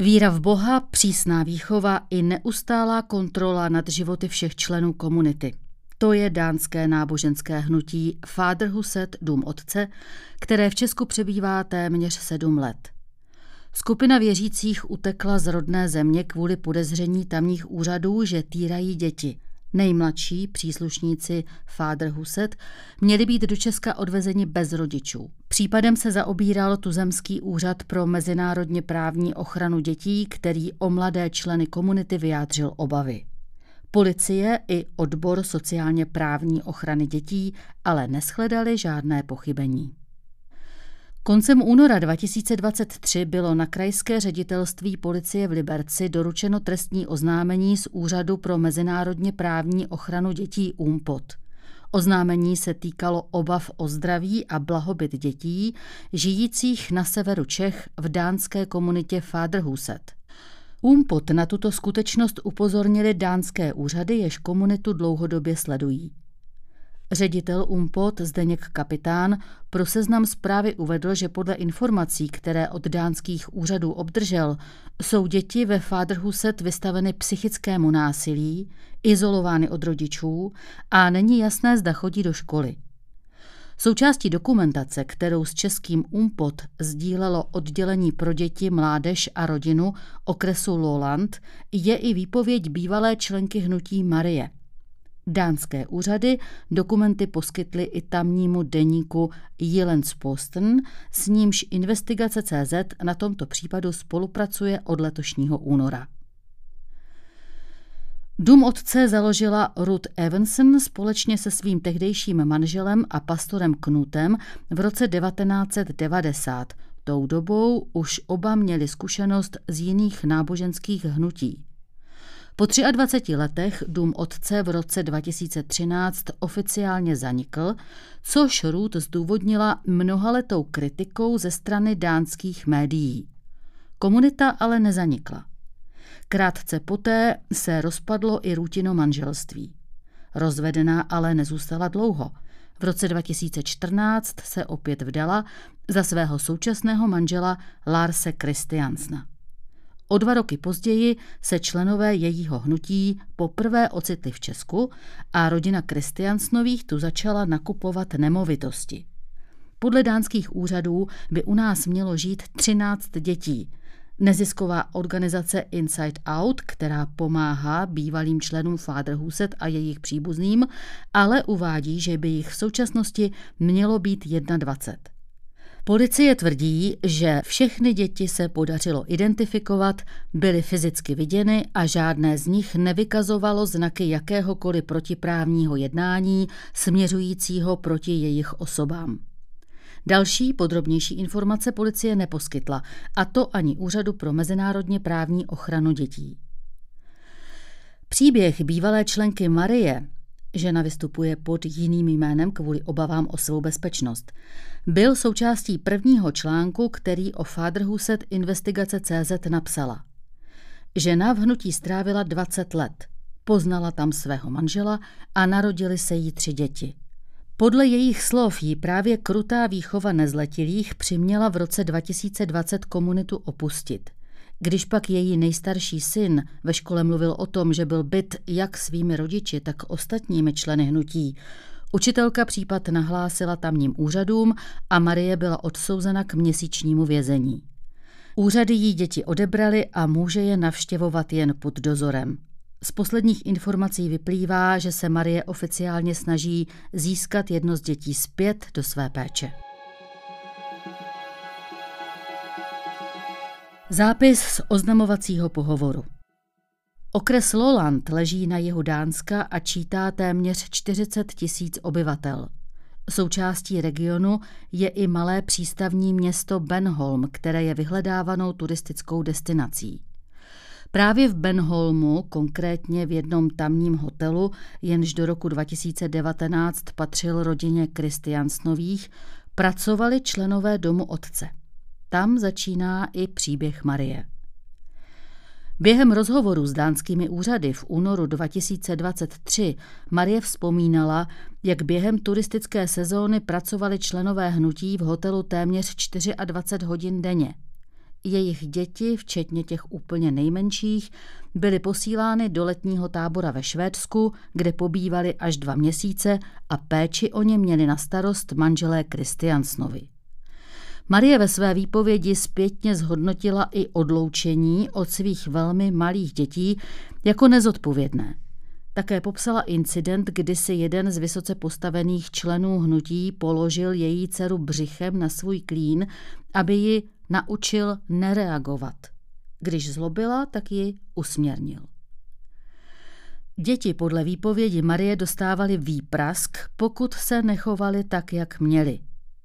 Víra v Boha, přísná výchova i neustálá kontrola nad životy všech členů komunity. To je dánské náboženské hnutí Fatherhuset Dům Otce, které v Česku přebývá téměř sedm let. Skupina věřících utekla z rodné země kvůli podezření tamních úřadů, že týrají děti. Nejmladší příslušníci Fatherhuset měli být do Česka odvezeni bez rodičů. Případem se zaobíral tuzemský úřad pro mezinárodně právní ochranu dětí, který o mladé členy komunity vyjádřil obavy. Policie i odbor sociálně právní ochrany dětí ale neschledali žádné pochybení. Koncem února 2023 bylo na krajské ředitelství policie v Liberci doručeno trestní oznámení z Úřadu pro mezinárodně právní ochranu dětí UMPOT. Oznámení se týkalo obav o zdraví a blahobyt dětí žijících na severu Čech v dánské komunitě Fatherhuset. Umpot na tuto skutečnost upozornili dánské úřady, jež komunitu dlouhodobě sledují. Ředitel Umpot Zdeněk Kapitán pro seznam zprávy uvedl, že podle informací, které od dánských úřadů obdržel, jsou děti ve Fatherhuset vystaveny psychickému násilí, izolovány od rodičů a není jasné, zda chodí do školy. Součástí dokumentace, kterou s českým UMPOT sdílelo oddělení pro děti, mládež a rodinu okresu Lowland, je i výpověď bývalé členky hnutí Marie. Dánské úřady dokumenty poskytly i tamnímu deníku Jyllands-Posten, s nímž investigace CZ na tomto případu spolupracuje od letošního února. Dům otce založila Ruth Evanson společně se svým tehdejším manželem a pastorem Knutem v roce 1990. Tou dobou už oba měli zkušenost z jiných náboženských hnutí. Po 23 letech dům otce v roce 2013 oficiálně zanikl, což Ruth zdůvodnila mnohaletou kritikou ze strany dánských médií. Komunita ale nezanikla. Krátce poté se rozpadlo i Rutino manželství. Rozvedená ale nezůstala dlouho. V roce 2014 se opět vdala za svého současného manžela Larse Christiansna. O dva roky později se členové jejího hnutí poprvé ocitli v Česku a rodina Kristiansnových tu začala nakupovat nemovitosti. Podle dánských úřadů by u nás mělo žít 13 dětí, Nezisková organizace Inside Out, která pomáhá bývalým členům Fatherhuset a jejich příbuzným, ale uvádí, že by jich v současnosti mělo být 21. Policie tvrdí, že všechny děti se podařilo identifikovat, byly fyzicky viděny a žádné z nich nevykazovalo znaky jakéhokoliv protiprávního jednání směřujícího proti jejich osobám. Další podrobnější informace policie neposkytla, a to ani Úřadu pro mezinárodně právní ochranu dětí. Příběh bývalé členky Marie, žena vystupuje pod jiným jménem kvůli obavám o svou bezpečnost, byl součástí prvního článku, který o Fatherhuset investigace CZ napsala. Žena v hnutí strávila 20 let. Poznala tam svého manžela a narodili se jí tři děti. Podle jejich slov jí právě krutá výchova nezletilých přiměla v roce 2020 komunitu opustit. Když pak její nejstarší syn ve škole mluvil o tom, že byl byt jak svými rodiči, tak ostatními členy hnutí, učitelka případ nahlásila tamním úřadům a Marie byla odsouzena k měsíčnímu vězení. Úřady jí děti odebrali a může je navštěvovat jen pod dozorem. Z posledních informací vyplývá, že se Marie oficiálně snaží získat jedno z dětí zpět do své péče. Zápis z oznamovacího pohovoru. Okres Loland leží na jihu Dánska a čítá téměř 40 tisíc obyvatel. Součástí regionu je i malé přístavní město Benholm, které je vyhledávanou turistickou destinací. Právě v Benholmu, konkrétně v jednom tamním hotelu, jenž do roku 2019 patřil rodině Kristiansnových, pracovali členové domu otce. Tam začíná i příběh Marie. Během rozhovoru s dánskými úřady v únoru 2023 Marie vzpomínala, jak během turistické sezóny pracovali členové hnutí v hotelu téměř 24 hodin denně – jejich děti, včetně těch úplně nejmenších, byly posílány do letního tábora ve Švédsku, kde pobývali až dva měsíce a péči o ně měli na starost manželé Kristiansnovi. Marie ve své výpovědi zpětně zhodnotila i odloučení od svých velmi malých dětí jako nezodpovědné. Také popsala incident, kdy si jeden z vysoce postavených členů hnutí položil její dceru břichem na svůj klín, aby ji naučil nereagovat. Když zlobila, tak ji usměrnil. Děti podle výpovědi Marie dostávaly výprask, pokud se nechovali tak, jak měli.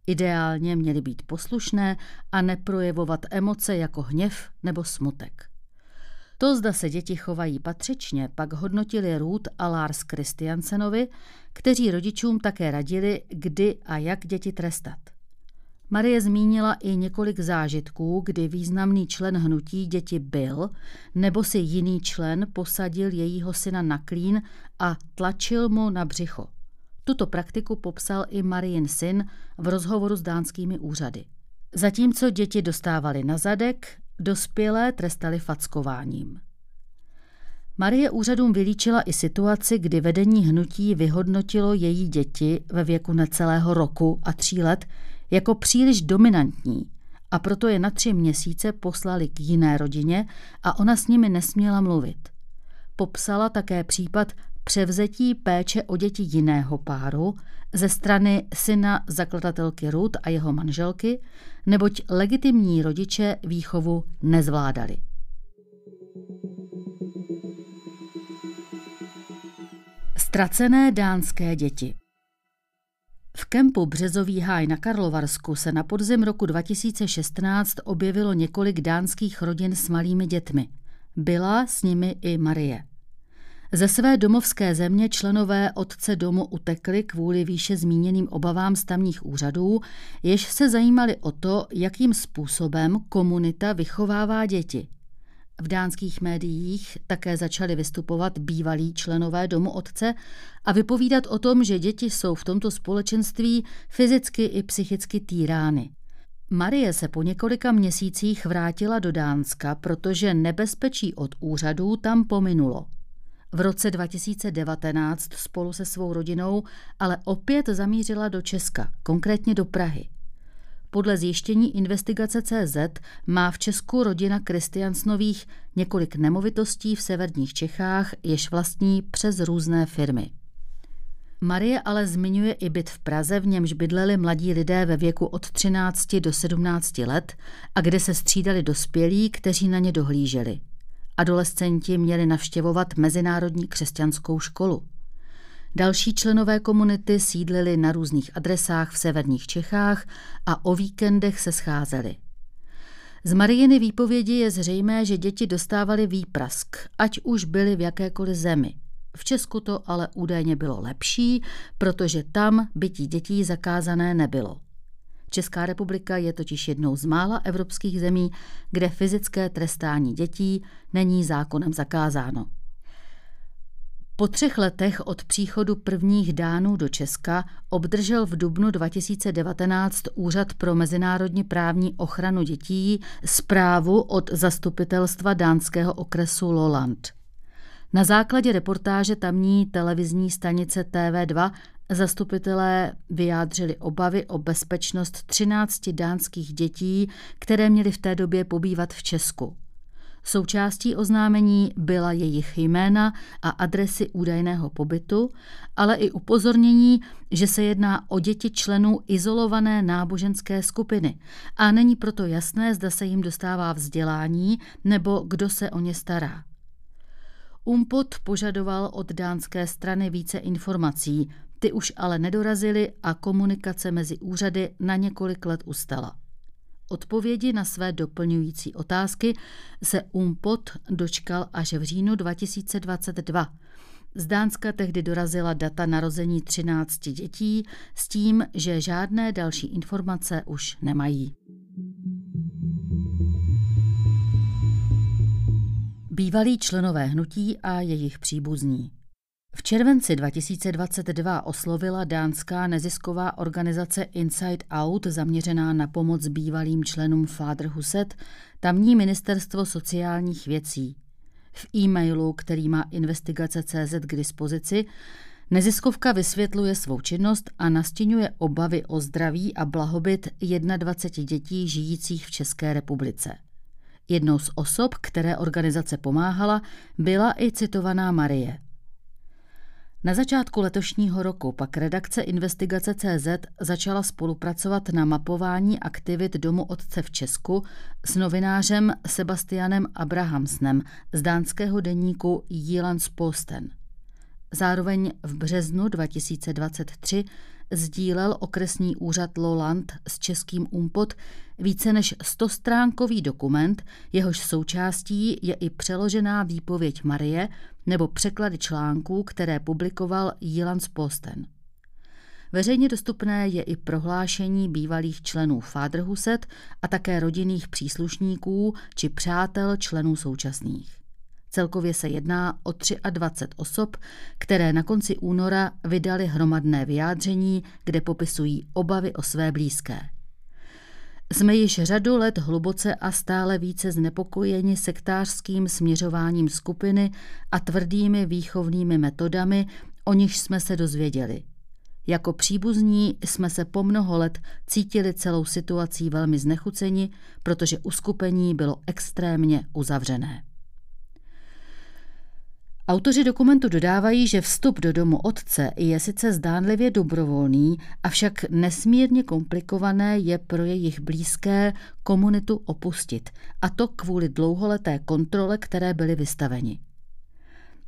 Ideálně měly být poslušné a neprojevovat emoce jako hněv nebo smutek. To, zda se děti chovají patřičně, pak hodnotili Ruth a Lars Christiansenovi, kteří rodičům také radili, kdy a jak děti trestat. Marie zmínila i několik zážitků, kdy významný člen hnutí děti byl, nebo si jiný člen posadil jejího syna na klín a tlačil mu na břicho. Tuto praktiku popsal i Marijin syn v rozhovoru s dánskými úřady. Zatímco děti dostávali na zadek, dospělé trestali fackováním. Marie úřadům vylíčila i situaci, kdy vedení hnutí vyhodnotilo její děti ve věku necelého roku a tří let jako příliš dominantní a proto je na tři měsíce poslali k jiné rodině a ona s nimi nesměla mluvit. Popsala také případ převzetí péče o děti jiného páru ze strany syna zakladatelky Ruth a jeho manželky, neboť legitimní rodiče výchovu nezvládali. Ztracené dánské děti v kempu Březový háj na Karlovarsku se na podzim roku 2016 objevilo několik dánských rodin s malými dětmi. Byla s nimi i Marie. Ze své domovské země členové otce domu utekli kvůli výše zmíněným obavám stamních úřadů, jež se zajímali o to, jakým způsobem komunita vychovává děti. V dánských médiích také začali vystupovat bývalí členové domu otce a vypovídat o tom, že děti jsou v tomto společenství fyzicky i psychicky týrány. Marie se po několika měsících vrátila do Dánska, protože nebezpečí od úřadů tam pominulo. V roce 2019 spolu se svou rodinou ale opět zamířila do Česka, konkrétně do Prahy. Podle zjištění investigace CZ má v Česku rodina Kristiansnových několik nemovitostí v severních Čechách, jež vlastní přes různé firmy. Marie ale zmiňuje i byt v Praze, v němž bydleli mladí lidé ve věku od 13 do 17 let a kde se střídali dospělí, kteří na ně dohlíželi. Adolescenti měli navštěvovat Mezinárodní křesťanskou školu. Další členové komunity sídlili na různých adresách v severních Čechách a o víkendech se scházeli. Z Mariiny výpovědi je zřejmé, že děti dostávaly výprask, ať už byly v jakékoliv zemi. V Česku to ale údajně bylo lepší, protože tam bytí dětí zakázané nebylo. Česká republika je totiž jednou z mála evropských zemí, kde fyzické trestání dětí není zákonem zakázáno. Po třech letech od příchodu prvních dánů do Česka obdržel v dubnu 2019 Úřad pro mezinárodní právní ochranu dětí zprávu od zastupitelstva dánského okresu Loland. Na základě reportáže tamní televizní stanice TV2 zastupitelé vyjádřili obavy o bezpečnost 13 dánských dětí, které měly v té době pobývat v Česku. Součástí oznámení byla jejich jména a adresy údajného pobytu, ale i upozornění, že se jedná o děti členů izolované náboženské skupiny a není proto jasné, zda se jim dostává vzdělání nebo kdo se o ně stará. Umpot požadoval od dánské strany více informací, ty už ale nedorazily a komunikace mezi úřady na několik let ustala. Odpovědi na své doplňující otázky se Umpot dočkal až v říjnu 2022. Z Dánska tehdy dorazila data narození 13 dětí s tím, že žádné další informace už nemají. Bývalí členové hnutí a jejich příbuzní. V červenci 2022 oslovila dánská nezisková organizace Inside Out, zaměřená na pomoc bývalým členům Fatherhuset, tamní ministerstvo sociálních věcí. V e-mailu, který má investigace CZ k dispozici, neziskovka vysvětluje svou činnost a nastěňuje obavy o zdraví a blahobyt 21 dětí žijících v České republice. Jednou z osob, které organizace pomáhala, byla i citovaná Marie – na začátku letošního roku pak redakce Investigace CZ začala spolupracovat na mapování aktivit Domu Otce v Česku s novinářem Sebastianem Abrahamsnem z dánského deníku Jyllands-Posten. Zároveň v březnu 2023 sdílel okresní úřad Loland s českým Umpot více než 100-stránkový dokument, jehož součástí je i přeložená výpověď Marie nebo překlady článků, které publikoval Jilans Posten. Veřejně dostupné je i prohlášení bývalých členů Fatherhuset a také rodinných příslušníků či přátel členů současných. Celkově se jedná o 23 osob, které na konci února vydali hromadné vyjádření, kde popisují obavy o své blízké. Jsme již řadu let hluboce a stále více znepokojeni sektářským směřováním skupiny a tvrdými výchovnými metodami, o nichž jsme se dozvěděli. Jako příbuzní jsme se po mnoho let cítili celou situací velmi znechuceni, protože uskupení bylo extrémně uzavřené. Autoři dokumentu dodávají, že vstup do domu otce je sice zdánlivě dobrovolný, avšak nesmírně komplikované je pro jejich blízké komunitu opustit, a to kvůli dlouholeté kontrole, které byly vystaveni.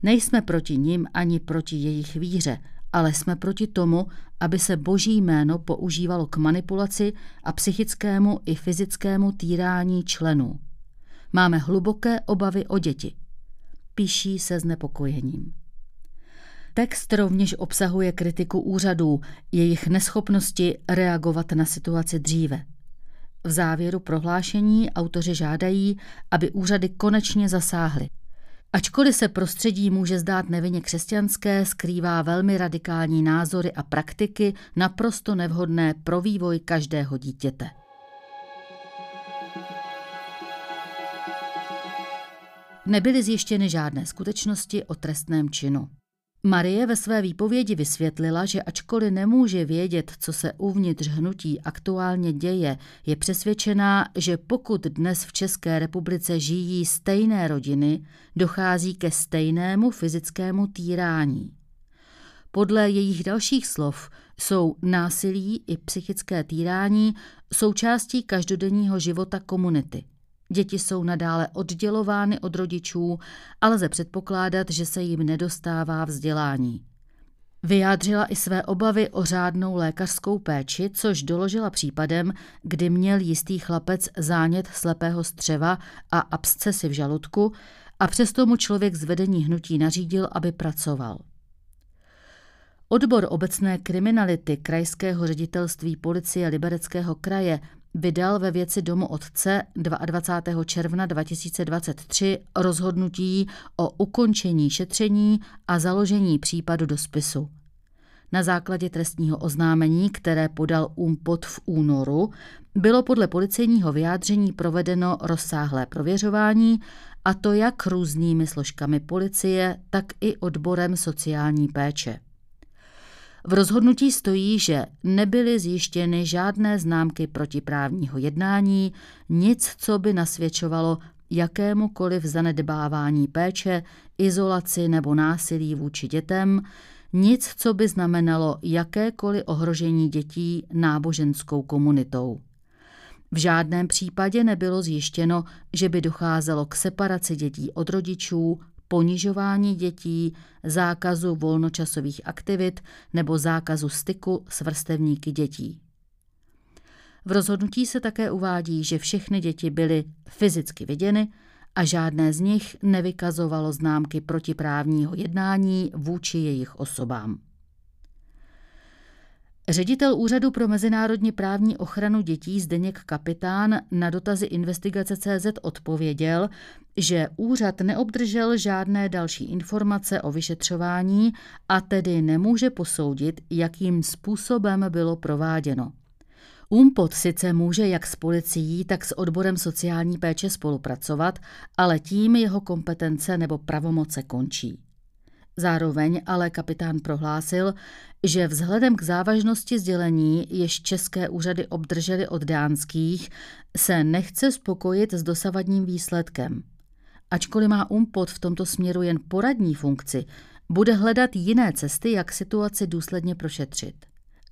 Nejsme proti nim ani proti jejich víře, ale jsme proti tomu, aby se boží jméno používalo k manipulaci a psychickému i fyzickému týrání členů. Máme hluboké obavy o děti – píší se znepokojením. Text rovněž obsahuje kritiku úřadů, jejich neschopnosti reagovat na situaci dříve. V závěru prohlášení autoři žádají, aby úřady konečně zasáhly. Ačkoliv se prostředí může zdát nevinně křesťanské, skrývá velmi radikální názory a praktiky naprosto nevhodné pro vývoj každého dítěte. Nebyly zjištěny žádné skutečnosti o trestném činu. Marie ve své výpovědi vysvětlila, že ačkoliv nemůže vědět, co se uvnitř hnutí aktuálně děje, je přesvědčená, že pokud dnes v České republice žijí stejné rodiny, dochází ke stejnému fyzickému týrání. Podle jejich dalších slov jsou násilí i psychické týrání součástí každodenního života komunity – Děti jsou nadále oddělovány od rodičů a lze předpokládat, že se jim nedostává vzdělání. Vyjádřila i své obavy o řádnou lékařskou péči, což doložila případem, kdy měl jistý chlapec zánět slepého střeva a abscesy v žaludku a přesto mu člověk z vedení hnutí nařídil, aby pracoval. Odbor obecné kriminality Krajského ředitelství policie Libereckého kraje vydal ve věci domu otce 22. června 2023 rozhodnutí o ukončení šetření a založení případu do spisu. Na základě trestního oznámení, které podal UMPOT v únoru, bylo podle policejního vyjádření provedeno rozsáhlé prověřování, a to jak různými složkami policie, tak i odborem sociální péče. V rozhodnutí stojí, že nebyly zjištěny žádné známky protiprávního jednání, nic, co by nasvědčovalo jakémukoliv zanedbávání péče, izolaci nebo násilí vůči dětem, nic, co by znamenalo jakékoliv ohrožení dětí náboženskou komunitou. V žádném případě nebylo zjištěno, že by docházelo k separaci dětí od rodičů, ponižování dětí, zákazu volnočasových aktivit nebo zákazu styku s vrstevníky dětí. V rozhodnutí se také uvádí, že všechny děti byly fyzicky viděny a žádné z nich nevykazovalo známky protiprávního jednání vůči jejich osobám. Ředitel Úřadu pro mezinárodní právní ochranu dětí Zdeněk Kapitán na dotazy investigace CZ odpověděl, že úřad neobdržel žádné další informace o vyšetřování a tedy nemůže posoudit, jakým způsobem bylo prováděno. UMPOT sice může jak s policií, tak s odborem sociální péče spolupracovat, ale tím jeho kompetence nebo pravomoce končí. Zároveň ale kapitán prohlásil, že vzhledem k závažnosti sdělení, jež české úřady obdržely od dánských, se nechce spokojit s dosavadním výsledkem. Ačkoliv má UMPOT v tomto směru jen poradní funkci, bude hledat jiné cesty, jak situaci důsledně prošetřit.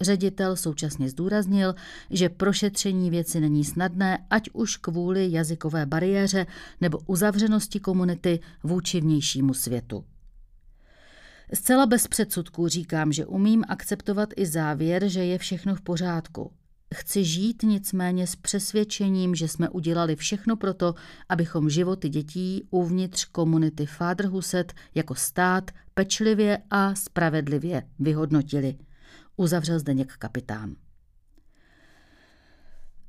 Ředitel současně zdůraznil, že prošetření věci není snadné, ať už kvůli jazykové bariéře nebo uzavřenosti komunity vůči vnějšímu světu. Zcela bez předsudků říkám, že umím akceptovat i závěr, že je všechno v pořádku. Chci žít nicméně s přesvědčením, že jsme udělali všechno proto, abychom životy dětí uvnitř komunity Fatherhuset jako stát pečlivě a spravedlivě vyhodnotili. Uzavřel Zdeněk kapitán.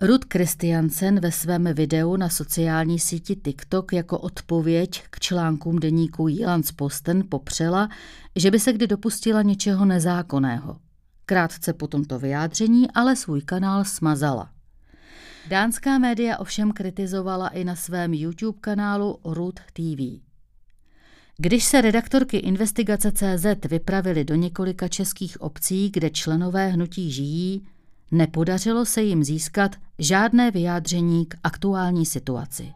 Rud Christiansen ve svém videu na sociální síti TikTok jako odpověď k článkům deníku Posten popřela, že by se kdy dopustila něčeho nezákonného. Krátce po tomto vyjádření ale svůj kanál smazala. Dánská média ovšem kritizovala i na svém YouTube kanálu Rud TV. Když se redaktorky investigace CZ vypravili do několika českých obcí, kde členové hnutí žijí, Nepodařilo se jim získat žádné vyjádření k aktuální situaci.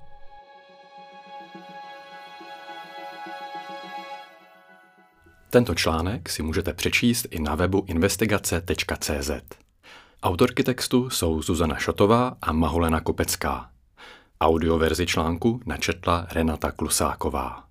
Tento článek si můžete přečíst i na webu investigace.cz. Autorky textu jsou Zuzana Šotová a Mahulena Kopecká. Audioverzi článku načetla Renata Klusáková.